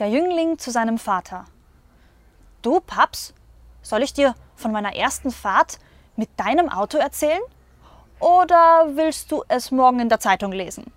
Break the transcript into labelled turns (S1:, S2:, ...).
S1: Der Jüngling zu seinem Vater. Du, Paps, soll ich dir von meiner ersten Fahrt mit deinem Auto erzählen? Oder willst du es morgen in der Zeitung lesen?